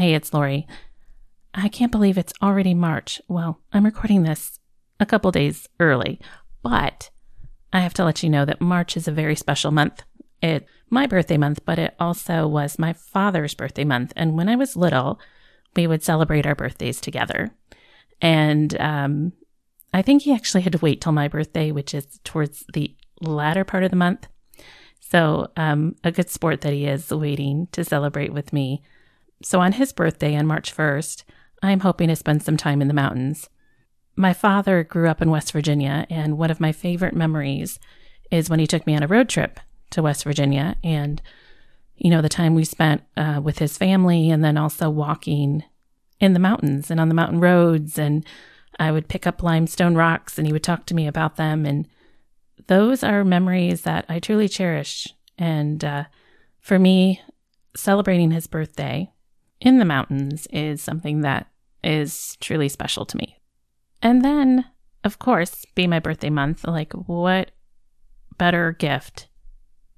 Hey, it's Lori. I can't believe it's already March. Well, I'm recording this a couple days early, but I have to let you know that March is a very special month. It my birthday month, but it also was my father's birthday month. And when I was little, we would celebrate our birthdays together. And um, I think he actually had to wait till my birthday, which is towards the latter part of the month. So, um, a good sport that he is waiting to celebrate with me. So, on his birthday on March 1st, I'm hoping to spend some time in the mountains. My father grew up in West Virginia, and one of my favorite memories is when he took me on a road trip to West Virginia and, you know, the time we spent uh, with his family and then also walking in the mountains and on the mountain roads. And I would pick up limestone rocks and he would talk to me about them. And those are memories that I truly cherish. And uh, for me, celebrating his birthday in the mountains is something that is truly special to me. And then, of course, being my birthday month, like what better gift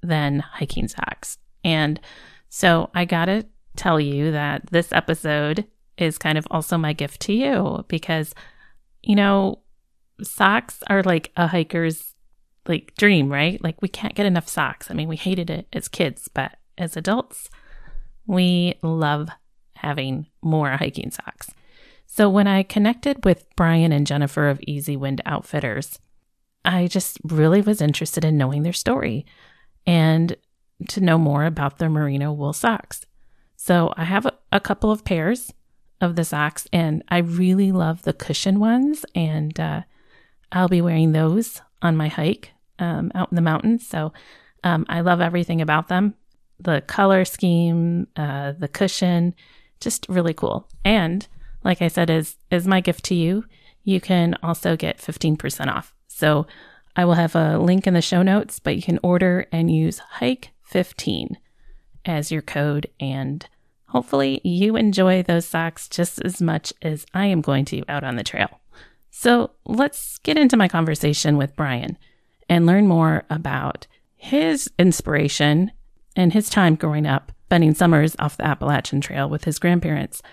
than hiking socks? And so I got to tell you that this episode is kind of also my gift to you because, you know, socks are like a hiker's like dream, right? Like we can't get enough socks. I mean, we hated it as kids, but as adults, we love having more hiking socks. So when I connected with Brian and Jennifer of Easy Wind Outfitters, I just really was interested in knowing their story and to know more about their merino wool socks. So I have a, a couple of pairs of the socks, and I really love the cushion ones, and uh, I'll be wearing those on my hike um, out in the mountains. So um, I love everything about them the color scheme, uh, the cushion, just really cool. And like I said, is is my gift to you. You can also get 15% off. So I will have a link in the show notes, but you can order and use hike15 as your code and Hopefully, you enjoy those socks just as much as I am going to out on the trail. So, let's get into my conversation with Brian and learn more about his inspiration and his time growing up spending summers off the Appalachian Trail with his grandparents,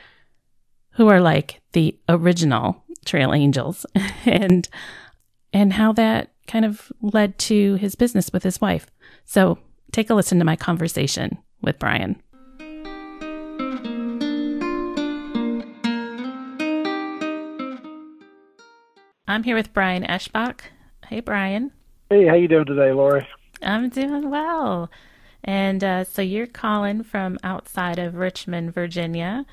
who are like the original trail angels, and and how that kind of led to his business with his wife. So, take a listen to my conversation with Brian. I'm here with Brian Eschbach. Hey, Brian. Hey, how you doing today, Lori? I'm doing well. And uh, so you're calling from outside of Richmond, Virginia.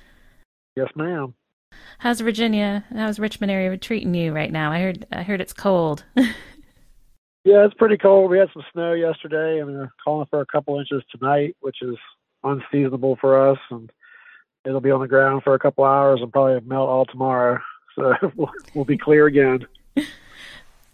Yes, ma'am. How's Virginia? How's Richmond area treating you right now? I heard I heard it's cold. yeah, it's pretty cold. We had some snow yesterday, and we're calling for a couple inches tonight, which is unseasonable for us. And it'll be on the ground for a couple hours and probably melt all tomorrow so we'll, we'll be clear again.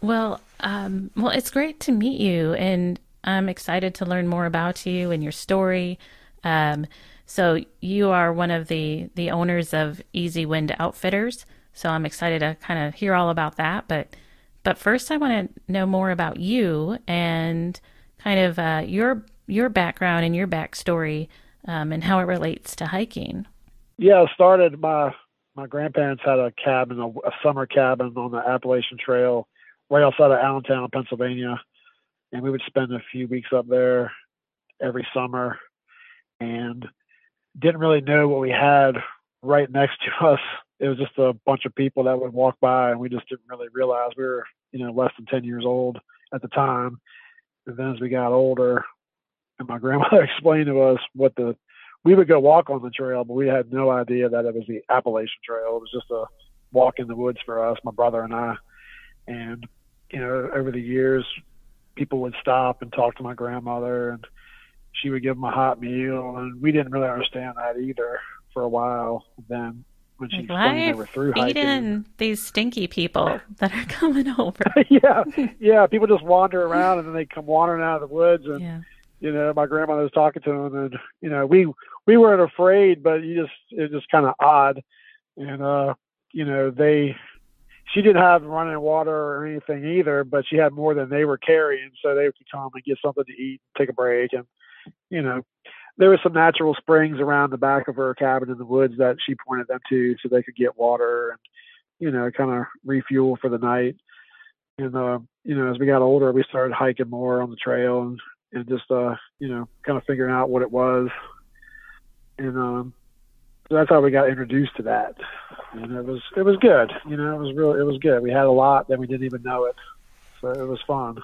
Well, um, well, it's great to meet you, and I'm excited to learn more about you and your story. Um, so you are one of the the owners of Easy Wind Outfitters. So I'm excited to kind of hear all about that. But but first, I want to know more about you and kind of uh, your your background and your backstory um, and how it relates to hiking. Yeah, I started my my grandparents had a cabin, a, a, summer cabin on the Appalachian Trail, right outside of Allentown, Pennsylvania, and we would spend a few weeks up there every summer, and didn't really know what we had right next to us. It was just a bunch of people that would walk by, and we just didn't really realize we were, you know, less than ten years old at the time. And then as we got older, and my grandmother explained to us what the we would go walk on the trail, but we had no idea that it was the Appalachian Trail. It was just a walk in the woods for us, my brother and I. And you know, over the years, people would stop and talk to my grandmother, and she would give them a hot meal, and we didn't really understand that either for a while. Then when she like, were through hiking, eating these stinky people that are coming over. yeah, yeah, people just wander around, and then they come wandering out of the woods, and. Yeah you know, my grandmother was talking to them and you know, we we weren't afraid, but you just it's just kind of odd, and uh, you know, they she didn't have running water or anything either, but she had more than they were carrying, so they could come and get something to eat, take a break, and you know, there were some natural springs around the back of her cabin in the woods that she pointed them to so they could get water and you know kind of refuel for the night. And uh you know as we got older we started hiking more on the trail and and just uh you know kind of figuring out what it was. And um so that's how we got introduced to that. And it was it was good. You know it was real it was good. We had a lot that we didn't even know it. So it was fun.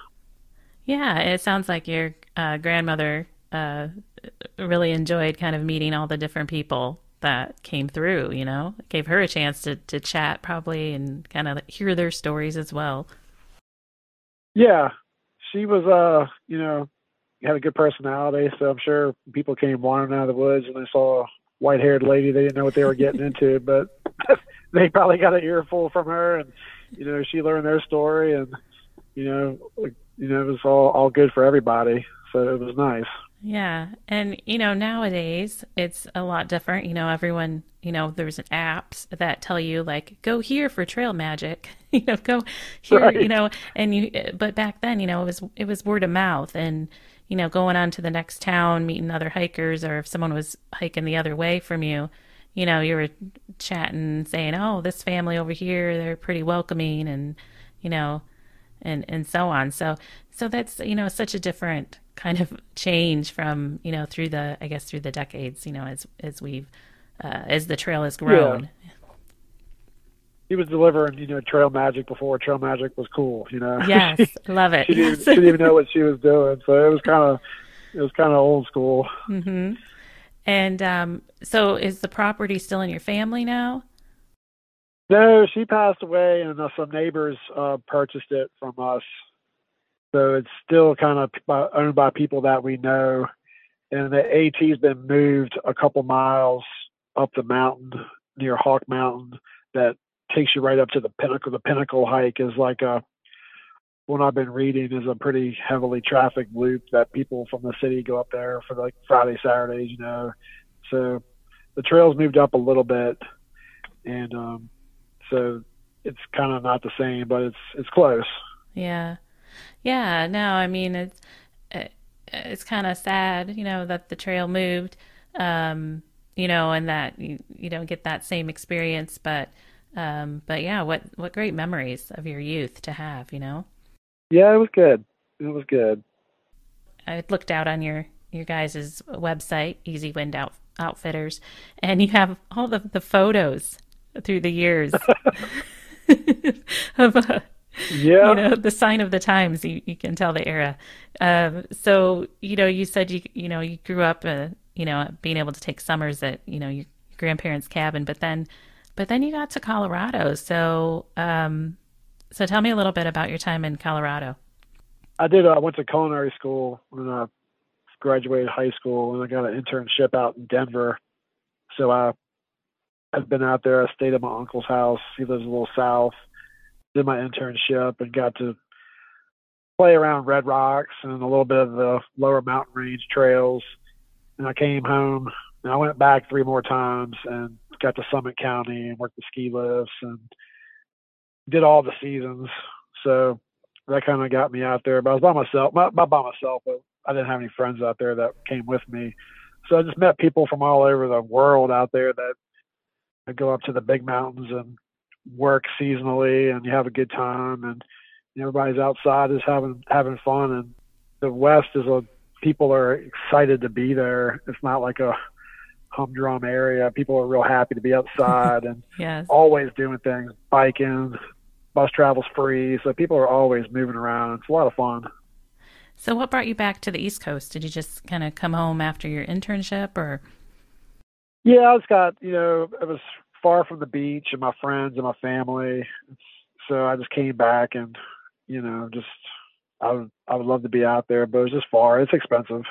Yeah it sounds like your uh, grandmother uh, really enjoyed kind of meeting all the different people that came through you know? It gave her a chance to, to chat probably and kind of hear their stories as well. Yeah. She was uh you know had a good personality. So i'm sure people came wandering out of the woods and they saw white haired lady they didn't know what they were getting into but they probably got an earful from her and you know she learned their story and you know you know it was all all good for everybody so it was nice yeah. And, you know, nowadays it's a lot different. You know, everyone, you know, there's apps that tell you, like, go here for trail magic, you know, go here, right. you know, and you, but back then, you know, it was, it was word of mouth and, you know, going on to the next town, meeting other hikers, or if someone was hiking the other way from you, you know, you were chatting, saying, oh, this family over here, they're pretty welcoming and, you know, and, and so on. So, so that's, you know, such a different kind of change from you know through the I guess through the decades you know as as we've uh, as the trail has grown. Yeah. He was delivering, you know, trail magic before trail magic was cool. You know. Yes, love it. she, didn't, she didn't even know what she was doing, so it was kind of it was kind of old school. Mm-hmm. And um, so, is the property still in your family now? No, she passed away, and uh, some neighbors uh, purchased it from us so it's still kind of owned by people that we know. And the AT's been moved a couple miles up the mountain near Hawk Mountain that takes you right up to the pinnacle. The pinnacle hike is like a one I've been reading is a pretty heavily trafficked loop that people from the city go up there for like Friday, Saturdays, you know. So the trails moved up a little bit and um so it's kind of not the same, but it's it's close. Yeah. Yeah, no, I mean it's it, it's kind of sad, you know, that the trail moved, um, you know, and that you, you don't get that same experience, but um, but yeah, what what great memories of your youth to have, you know. Yeah, it was good. It was good. I looked out on your your guys' website, Easy Wind Out, Outfitters, and you have all the the photos through the years of uh, yeah you know the sign of the times you, you can tell the era um, so you know you said you you know you grew up uh, you know being able to take summers at you know your, your grandparents cabin but then but then you got to colorado. So um so tell me a little bit about your time in colorado. I did uh, i went to culinary school when i graduated high school and i got an internship out in denver. So i i've been out there. I stayed at my uncle's house. He lives a little south. Did my internship and got to play around Red Rocks and a little bit of the lower mountain range trails. And I came home and I went back three more times and got to Summit County and worked the ski lifts and did all the seasons. So that kind of got me out there. But I was by myself, not, by myself, but I didn't have any friends out there that came with me. So I just met people from all over the world out there that go up to the big mountains and work seasonally and you have a good time and everybody's outside is having having fun and the west is a people are excited to be there it's not like a humdrum area people are real happy to be outside and yes. always doing things biking bus travel's free so people are always moving around it's a lot of fun so what brought you back to the east coast did you just kind of come home after your internship or yeah i just got you know it was far from the beach and my friends and my family. So I just came back and, you know, just I would I would love to be out there, but it's just far. It's expensive.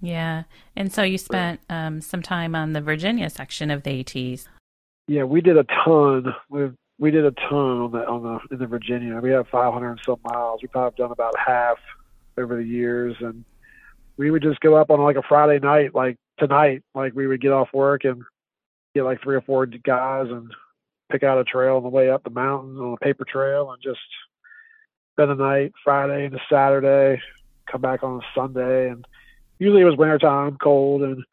Yeah, and so you spent um, some time on the Virginia section of the ATs. Yeah, we did a ton. We we did a ton on the on the in the Virginia. We have 500 and some miles. We probably have done about half over the years, and we would just go up on like a Friday night, like tonight. Like we would get off work and get like three or four guys and pick out a trail on the way up the mountain on a paper trail and just spend the night Friday into Saturday, come back on a Sunday and usually it was wintertime, cold and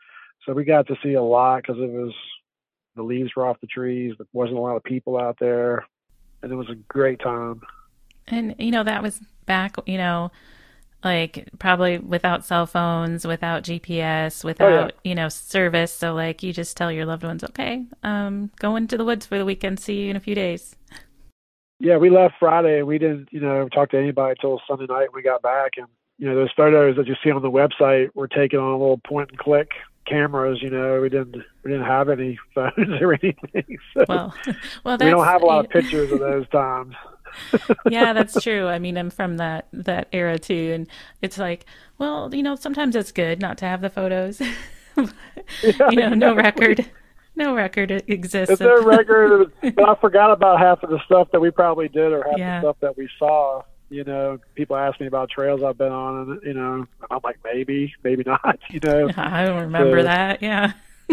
So we got to see a lot because it was the leaves were off the trees. There wasn't a lot of people out there, and it was a great time. And you know that was back, you know, like probably without cell phones, without GPS, without oh, yeah. you know service. So like you just tell your loved ones, okay, um, go into the woods for the weekend. See you in a few days. Yeah, we left Friday. and We didn't, you know, talk to anybody until Sunday night. We got back, and you know, those photos that you see on the website were taken on a little point and click cameras. You know, we didn't we didn't have any phones or anything. So well, well, we don't have a lot of pictures of those times. yeah, that's true. I mean, I'm from that that era too, and it's like, well, you know, sometimes it's good not to have the photos. yeah, you know, no record, no record exists. It's no record, but I forgot about half of the stuff that we probably did, or half yeah. the stuff that we saw. You know, people ask me about trails I've been on, and you know, I'm like, maybe, maybe not. You know, I don't remember so, that. Yeah.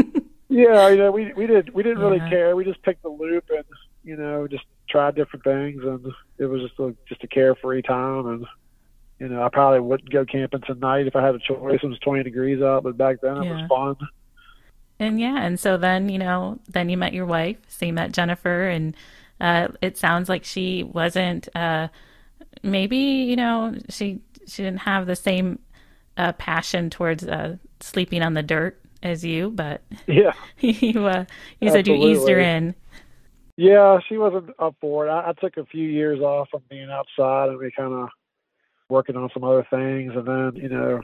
yeah, you know, we we did we didn't really yeah. care. We just picked the loop and you know just tried different things, and it was just a just a carefree time. And you know, I probably wouldn't go camping tonight if I had a choice. It was 20 degrees out, but back then it was fun. And yeah, and so then you know, then you met your wife. So you met Jennifer, and uh, it sounds like she wasn't. Uh, maybe you know she she didn't have the same uh, passion towards uh, sleeping on the dirt as you, but yeah, you uh, you said you eased her in. Yeah, she wasn't up for it. I, I took a few years off from being outside, and we kind of working on some other things, and then you know,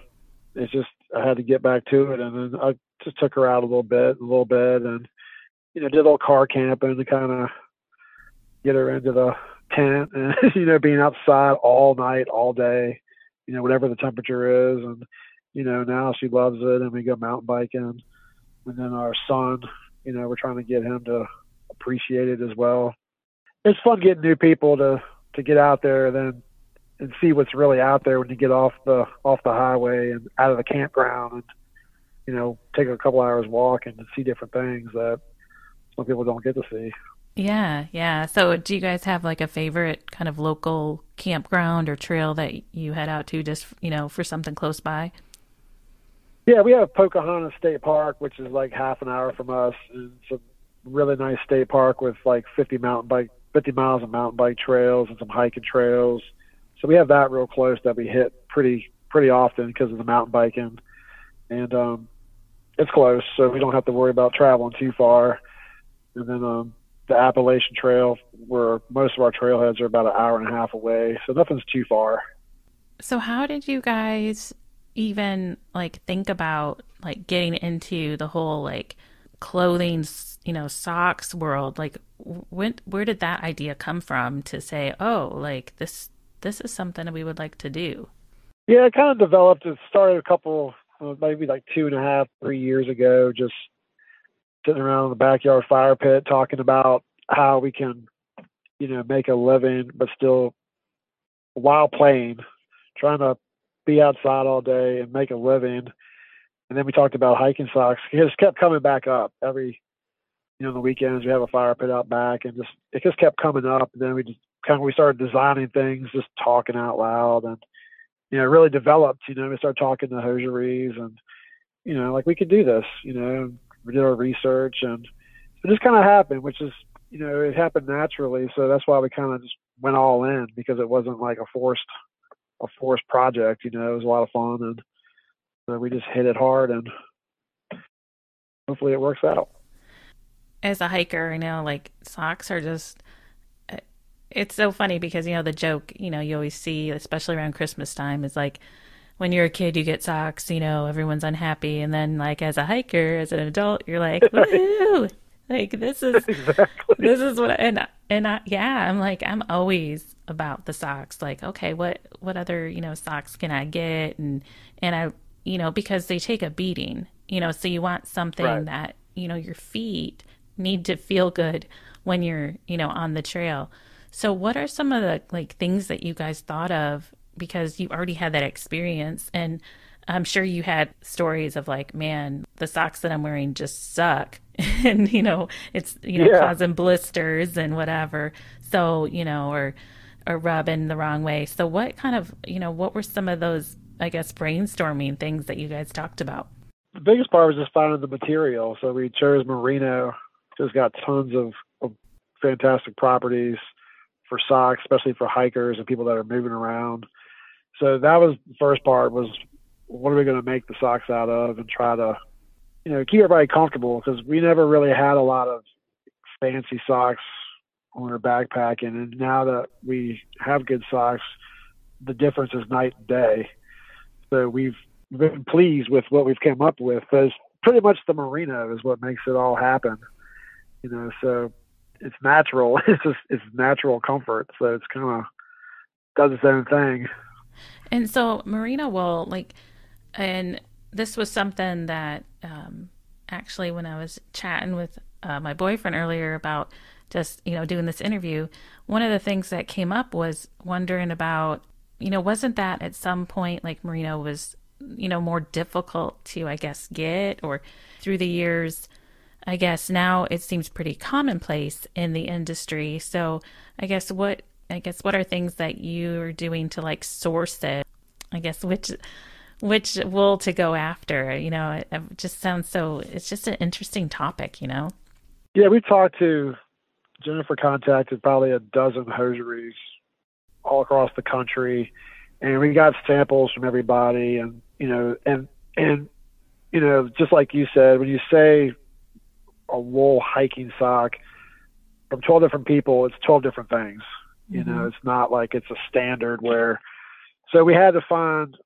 it's just I had to get back to it, and then I just took her out a little bit, a little bit, and you know, did a little car camping to kind of get her into the tent and you know being outside all night all day you know whatever the temperature is. And you know now she loves it and we go mountain biking. And then our son you know we're trying to get him to appreciate it as well. It's fun getting new people to to get out there then and see what's really out there when you get off the off the highway and out of the campground and you know take a couple hours walk and see different things that some people don't get to see yeah, yeah. So, do you guys have like a favorite kind of local campground or trail that you head out to just, you know, for something close by? Yeah, we have Pocahontas State Park, which is like half an hour from us. It's a really nice state park with like 50 mountain bike, 50 miles of mountain bike trails and some hiking trails. So we have that real close that we hit pretty pretty often because of the mountain biking, and um, it's close, so we don't have to worry about traveling too far. And then um, the Appalachian Trail, where most of our trailheads are about an hour and a half away, so nothing's too far. So, how did you guys even like think about like getting into the whole like clothing, you know, socks world? Like, when where did that idea come from to say, oh, like this this is something we would like to do? Yeah, it kind of developed. It started a couple, uh, maybe like two and a half, three years ago. Just sitting around the backyard fire pit talking about how we can, you know, make a living, but still while playing, trying to be outside all day and make a living. And then we talked about hiking socks. It just kept coming back up every, you know, the weekends we have a fire pit out back, and just it just kept coming up. And then we just kind of we started designing things, just talking out loud, and you know, really developed. You know, we started talking to hosieries, and you know, like we could do this. You know, we did our research, and it just kind of happened, which is you know it happened naturally. So that's why we kind of just went all in because it wasn't like a forced a forced project. You know, it was a lot of fun, and we just hit it hard, and hopefully it works out. As a hiker, I know like socks are just uh, it's so funny because you know the joke you know you always see especially around christmas time is like when you're a kid, you get socks, you know, everyone's unhappy. And then, like, as a hiker, as an adult, you're like, woohoo! like, this is, exactly. this is what, I, and, and I, yeah, I'm like, I'm always about the socks. Like, okay, what, what other, you know, socks can I get? And, and I, you know, because they take a beating, you know, so you want something right. that, you know, your feet need to feel good when you're, you know, on the trail. So, what are some of the like things that you guys thought of because you already had that experience and I'm sure you had stories of like, man, the socks that I'm wearing just suck. and, you know, it's, you know, yeah. causing blisters and whatever. So, you know, or, or rubbing the wrong way. So, what kind of, you know, what were some of those, I guess, brainstorming things that you guys talked about? the biggest part was just finding the material. So we chose merino. Just got tons of, of fantastic properties for socks, especially for hikers and people that are moving around. So that was the first part was what are we going to make the socks out of and try to, you know, keep everybody comfortable because we never really had a lot of fancy socks we were backpacking. And now that we have good socks, the difference is night and day. So we've been pleased with what we've come up with. But pretty much the merino is what makes it all happen. You know, so it's natural. It's just it's natural comfort. So it's kind of does its own thing. And so merino wool, like, and this was something that um, actually when I was chatting with uh, my boyfriend earlier about just you know doing this interview, one of the things that came up was wondering about you know wasn't that at some point like merino was you know more difficult to I guess get or through the years I guess now it seems pretty commonplace in the industry. So I guess what I guess what are things that you're doing to like source it? I guess which which wool to go after. You know, it, it just sounds so. It's just an interesting topic. You know. Yeah, we talked to Jennifer. Contacted probably a dozen hosieries all across the country, and we got samples from everybody. And you know, and and you know, just like you said, when you say a wool hiking sock from 12 different people, it's 12 different things. You mm-hmm. know, it's not like it's a standard where. So we had to find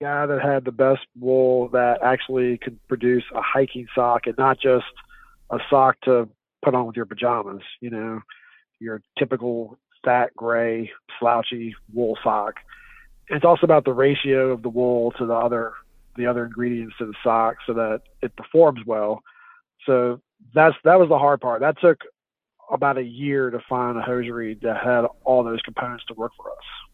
a guy that had the best wool that actually could produce a hiking sock and not just a sock to put on with your pajamas. You know, your typical fat gray slouchy wool sock. And it's also about the ratio of the wool to the other the other ingredients to the sock so that it performs well. So that's that was the hard part. That took about a year to find a hosiery that had all those components to work for us.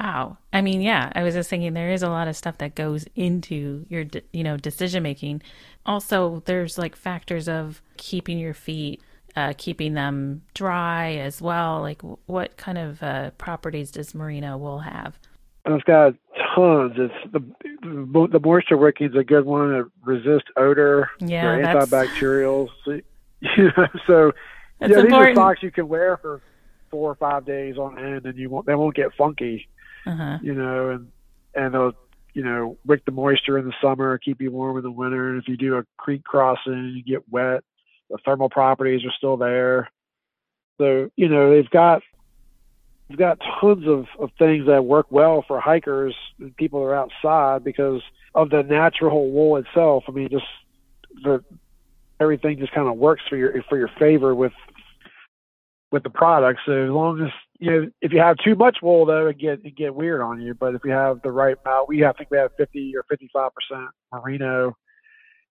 Wow. I mean, yeah, I was just thinking there is a lot of stuff that goes into your, you know, decision making. Also, there's like factors of keeping your feet, uh, keeping them dry as well. Like, what kind of uh, properties does merino wool have? And it's got tons. It's the the moisture wicking is a good one. It resists odor. Yeah, they're antibacterial. So, you know, so yeah, these are socks you can wear for four or five days on end, and you won't they won't get funky. Uh-huh. You know, and and they'll you know wick the moisture in the summer, keep you warm in the winter. And if you do a creek crossing, and you get wet. The thermal properties are still there. So you know they've got they've got tons of, of things that work well for hikers and people that are outside because of the natural wool itself. I mean, just the everything just kind of works for your for your favor with with the product. So as long as you know, if you have too much wool, though, it get it get weird on you. But if you have the right amount, we have, I think we have 50 or 55 percent merino,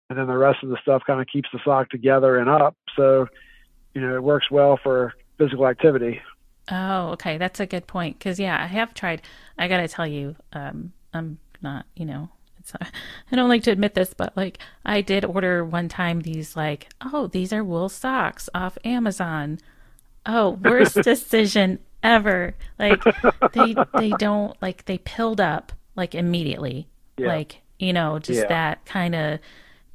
and then the rest of the stuff kind of keeps the sock together and up. So you know, it works well for physical activity. Oh, okay. That's a good point. Because, yeah, I have tried. I got to tell you, um, I'm not, you know, I don't like to admit this, but like I did order one time these, like, oh, these are wool socks off Amazon. Oh, worst decision ever. Like, they, they don't, like, they pilled up, like, immediately. Yeah. Like, you know, just yeah. that kind of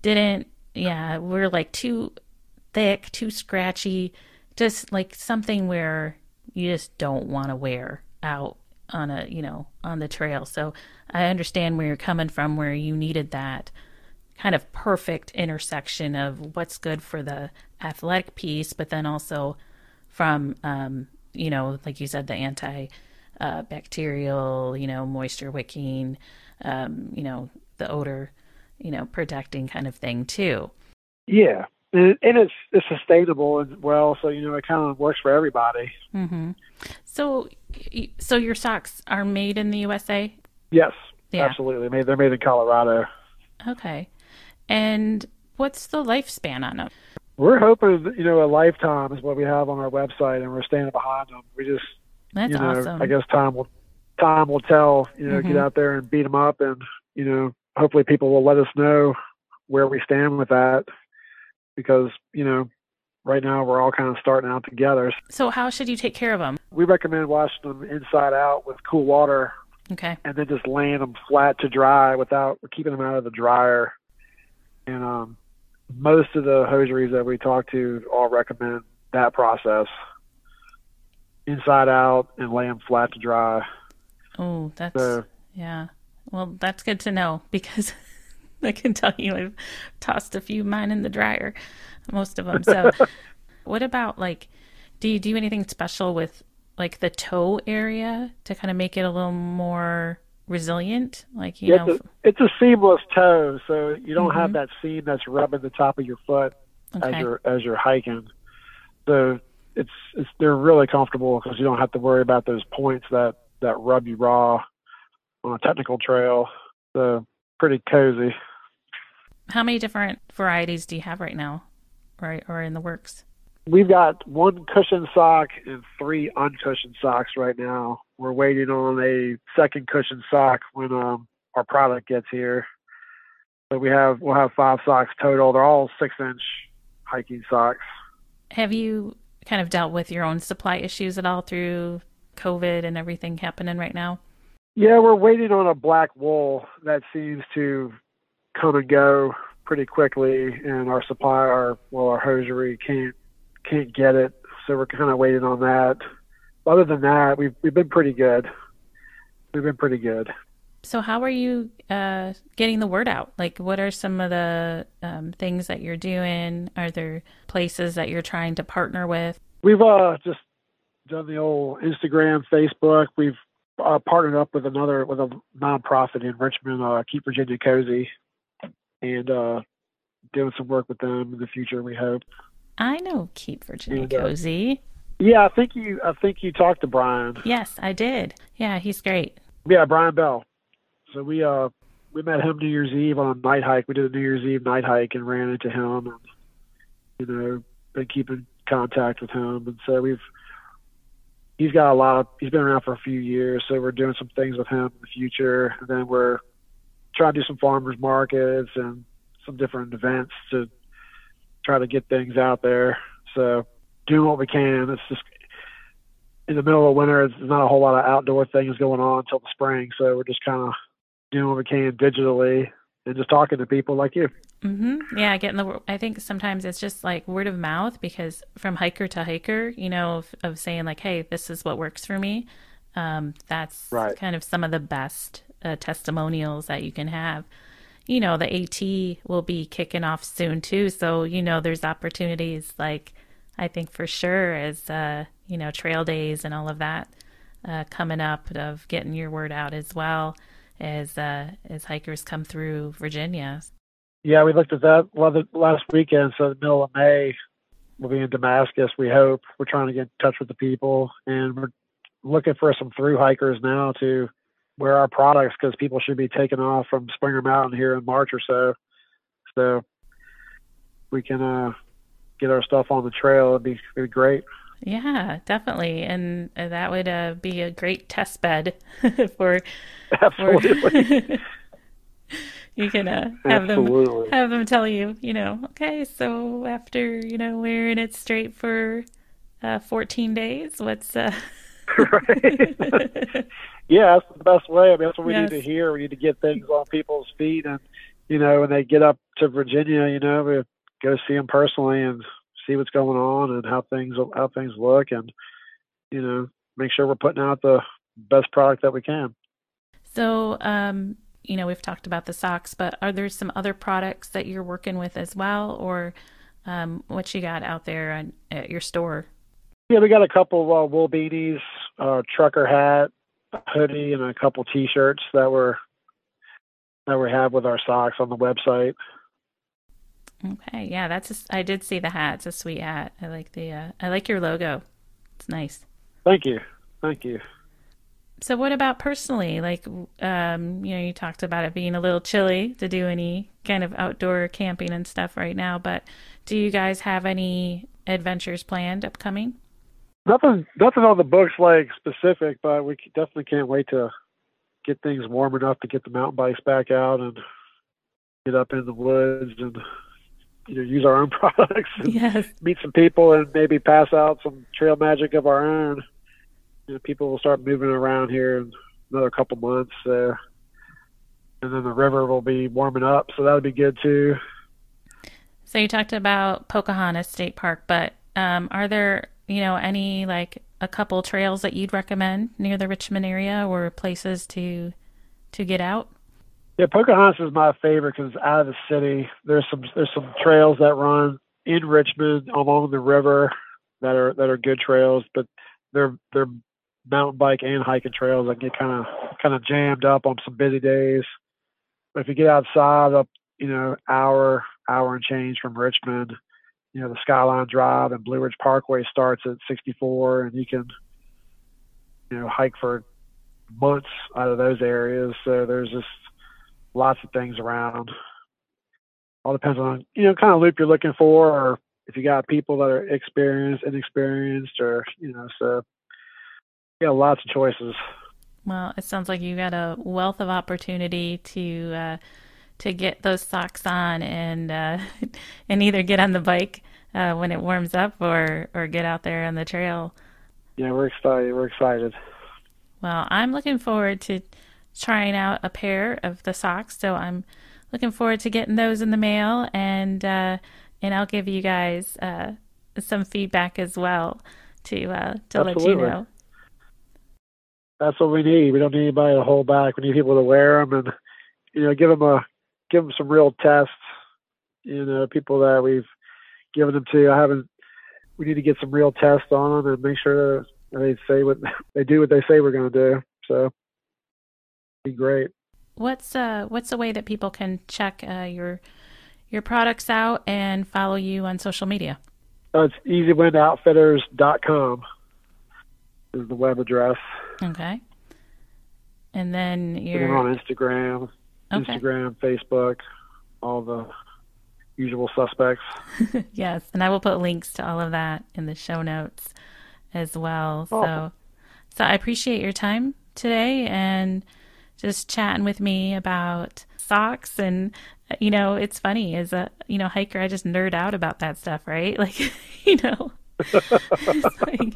didn't, yeah, we're like too thick, too scratchy, just like something where you just don't want to wear out on a you know on the trail so i understand where you're coming from where you needed that kind of perfect intersection of what's good for the athletic piece but then also from um, you know like you said the anti uh, bacterial you know moisture wicking um, you know the odor you know protecting kind of thing too yeah and, and it's it's sustainable as well. So you know, it kind of works for everybody. Mm-hmm. So, so your socks are made in the USA? Yes, yeah. absolutely. Made they're made in Colorado. Okay, and what's the lifespan on them? We're hoping, you know, a lifetime is what we have on our website, and we're standing behind them. We just, that's you know, awesome. I guess time will time will tell. You know, mm-hmm. get out there and beat them up, and you know, hopefully people will let us know where we stand with that because you know right now we're all kind of starting out together. So how should you take care of them? We recommend washing them inside out with cool water Okay. and then just laying them flat to dry without keeping them out of the dryer. And um, most of the hosieries that we talk to all recommend that process, inside out, and lay them flat to dry. Oh, that's So yeah. Well, that's good to know because I can tell you I've tossed a few mine in the dryer, most of them. So, what about like, do you do anything special with like the toe area to kind of make it a little more resilient? Like, you it's, know, a, it's a seamless toe, so you don't have Mhm. that seam that's rubbing the top of your foot as you're as you're hiking. So it's it's they're really comfortable because you don't have to worry about those points that that rub you raw on a technical trail. So pretty cozy. how many different varieties do you have right now, right, or in the works? We've got one cushion sock and three uncushioned socks right now. We're waiting on a second cushion sock when um, our product gets here. So we have we'll have five socks total. They're all six inch hiking socks. Have you kind of dealt with your own supply issues at all through COVID and everything happening right now? Yeah, we're waiting on a black wool that seems to come and go pretty quickly, and our supplier, our, well, our hosiery can't can't get it, so we're kind of waiting on that. Other than that, we've we've been pretty good. We've been pretty good. So, how are you uh, getting the word out? Like, what are some of the um, things that you're doing? Are there places that you're trying to partner with? We've uh just done the old Instagram, Facebook. We've uh, partnered up with another with a nonprofit in Richmond, uh, Keep Virginia Cozy, and uh, doing some work with them in the future. We hope. I know Keep Virginia And, uh, Cozy. Yeah, I think you. I think you talked to Brian. Yes, I did. Yeah, he's great. Yeah, Brian Bell. So we uh we met him New Year's Eve on a night hike. We did a New Year's Eve night hike and ran into him, and you know, been keeping contact with him, and so we've he's got a lot of he's been around for a few years, so we're doing some things with him in the future, and then we're trying to do some farmers markets and some different events to try to get things out there. So doing what we can. It's just in the middle of winter, there's not a whole lot of outdoor things going on until the spring. So we're just kind of doing what we can digitally and just talking to people like you. hmm Yeah, getting the. I think sometimes it's just like word of mouth because from hiker to hiker, you know, of, of saying like, "Hey, this is what works for me." Um, that's Right. kind of some of the best uh, testimonials that you can have. You know, the AT will be kicking off soon too, so you know, there's opportunities like I think for sure as uh, you know, trail days and all of that uh, coming up of getting your word out as well as uh, as hikers come through Virginia. Yeah, we looked at that last weekend. So the middle of May, we'll be in Damascus. We hope we're trying to get in touch with the people, and we're looking for some through hikers now to wear our products because people should be taking off from Springer Mountain here in March or so. So we can uh, get our stuff on the trail. It'd be, it'd be great. Yeah, definitely, and that would uh, be a great test bed for for Absolutely. you can uh, have them have them tell you, you know, okay, so after you know wearing it straight for uh, 14 days, what's uh, right. yeah, that's the best way. I mean, that's what we need to hear. We need to get things on people's feet, and you know, when they get up to Virginia, you know, we go see them personally and see what's going on and how things how things look, and you know, make sure we're putting out the best product that we can. So, um, you know, we've talked about the socks, but are there some other products that you're working with as well, or um, what you got out there on, at your store? Yeah, we got a couple of uh, wool beanies, uh, trucker hat, a hoodie, and a couple T-shirts that were that we have with our socks on the website. Okay, yeah, that's a I did see the hat. It's a sweet hat. I like the uh, I like your logo. It's nice. Thank you, thank you. So, what about personally? Like, um, you know, you talked about it being a little chilly to do any kind of outdoor camping and stuff right now, but do you guys have any adventures planned upcoming? Nothing, nothing on the books like specific, but we definitely can't wait to get things warm enough to get the mountain bikes back out and get up in the woods and you know use our own products and Yes. meet some people and maybe pass out some trail magic of our own. You know, people will start moving around here and another couple months. So, and then the river will be warming up, so that would be good too. So you talked about Pocahontas State Park, but um, are there you know any like a couple trails that you'd recommend near the Richmond area or places to to get out? Yeah, Pocahontas is my favorite because it's out of the city. There's some there's some trails that run in Richmond along the river that are that are good trails, but they're they're mountain bike and hiking trails that get kind of kind of jammed up on some busy days. But if you get outside up, you know, hour hour and change from Richmond, you know, the Skyline Drive and Blue Ridge Parkway starts at 64, and you can, you know, hike for months out of those areas. So there's just lots of things around. All depends on you know kind of loop you're looking for, or if you got people that are experienced, inexperienced, or you know, so yeah, lots of choices. Well, it sounds like you got a wealth of opportunity to uh, to get those socks on and uh, and either get on the bike uh, when it warms up or or get out there on the trail. Yeah, we're excited. We're excited. Well, I'm looking forward to trying out a pair of the socks, so I'm looking forward to getting those in the mail and uh, and I'll give you guys uh, some feedback as well to uh, to Absolutely. let you know. That's what we need. We don't need anybody to hold back. We need people to wear them and you know give them a give them some real tests. You know, people that we've given them to. I haven't. We need to get some real tests on them and make sure they say what they do what they say we're going to do. So, be great. What's uh What's the way that people can check uh, your your products out and follow you on social media? Uh, it's easywindoutfitters.com is the web address. Okay. And then you're on Instagram, okay. Instagram, Facebook, all the usual suspects. yes, and I will put links to all of that in the show notes as well. So, so I appreciate your time today and just chatting with me about socks. And uh, you know it's funny as a you know hiker i just nerd out about that stuff right? Like you know? Like...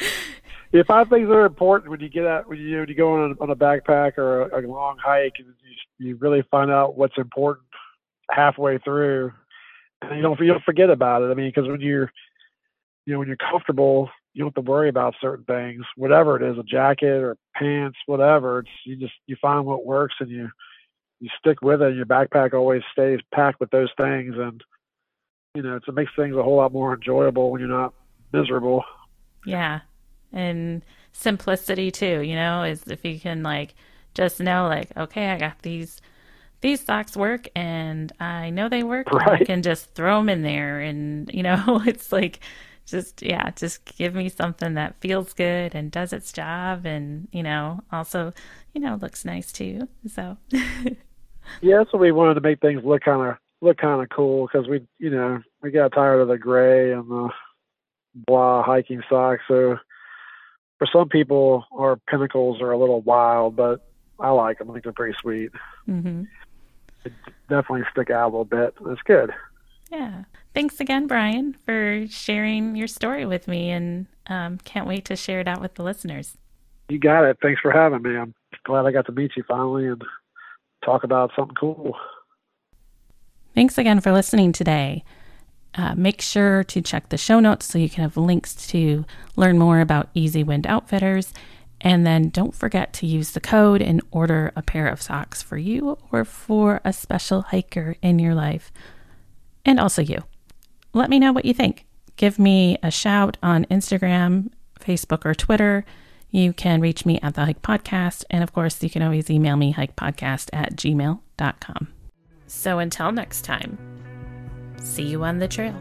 yeah five things that are important when you get out when you when you go on a, on a backpack or a, a long hike and you, you really find out what's important halfway through and you don't you don't forget about it. I mean because when you're you know when you're comfortable you don't have to worry about certain things whatever it is a jacket or pants whatever it's you just you find what works and you you stick with it. And your backpack always stays packed with those things, and you know, it makes things a whole lot more enjoyable when you're not miserable. Yeah, and simplicity too. You know, is if you can like just know, like, okay, I got these these socks work, and I know they work. Right. I can just throw them in there, and you know, it's like just yeah just give me something that feels good and does its job and you know also you know looks nice too so yeah, so we wanted to make things look kind of look kind of cool because we, you know, we got tired of the gray and the blah hiking socks. So for some people, our pinnacles are a little wild, but I like them. I think they're pretty sweet. Mm-hmm. They definitely stick out a little bit. That's good. Yeah. Thanks again, Brian, for sharing your story with me, and um, can't wait to share it out with the listeners. You got it. Thanks for having me. I'm glad I got to meet you finally, and talk about something cool. Thanks again for listening today. Uh, make sure to check the show notes so you can have links to learn more about Easy Wind Outfitters. And then don't forget to use the code and order a pair of socks for you or for a special hiker in your life. And also you. Let me know what you think. Give me a shout on Instagram, Facebook, or Twitter. You can reach me at the Hike Podcast. And of course, you can always email me hikepodcast at gmail.com. So until next time, see you on the trail.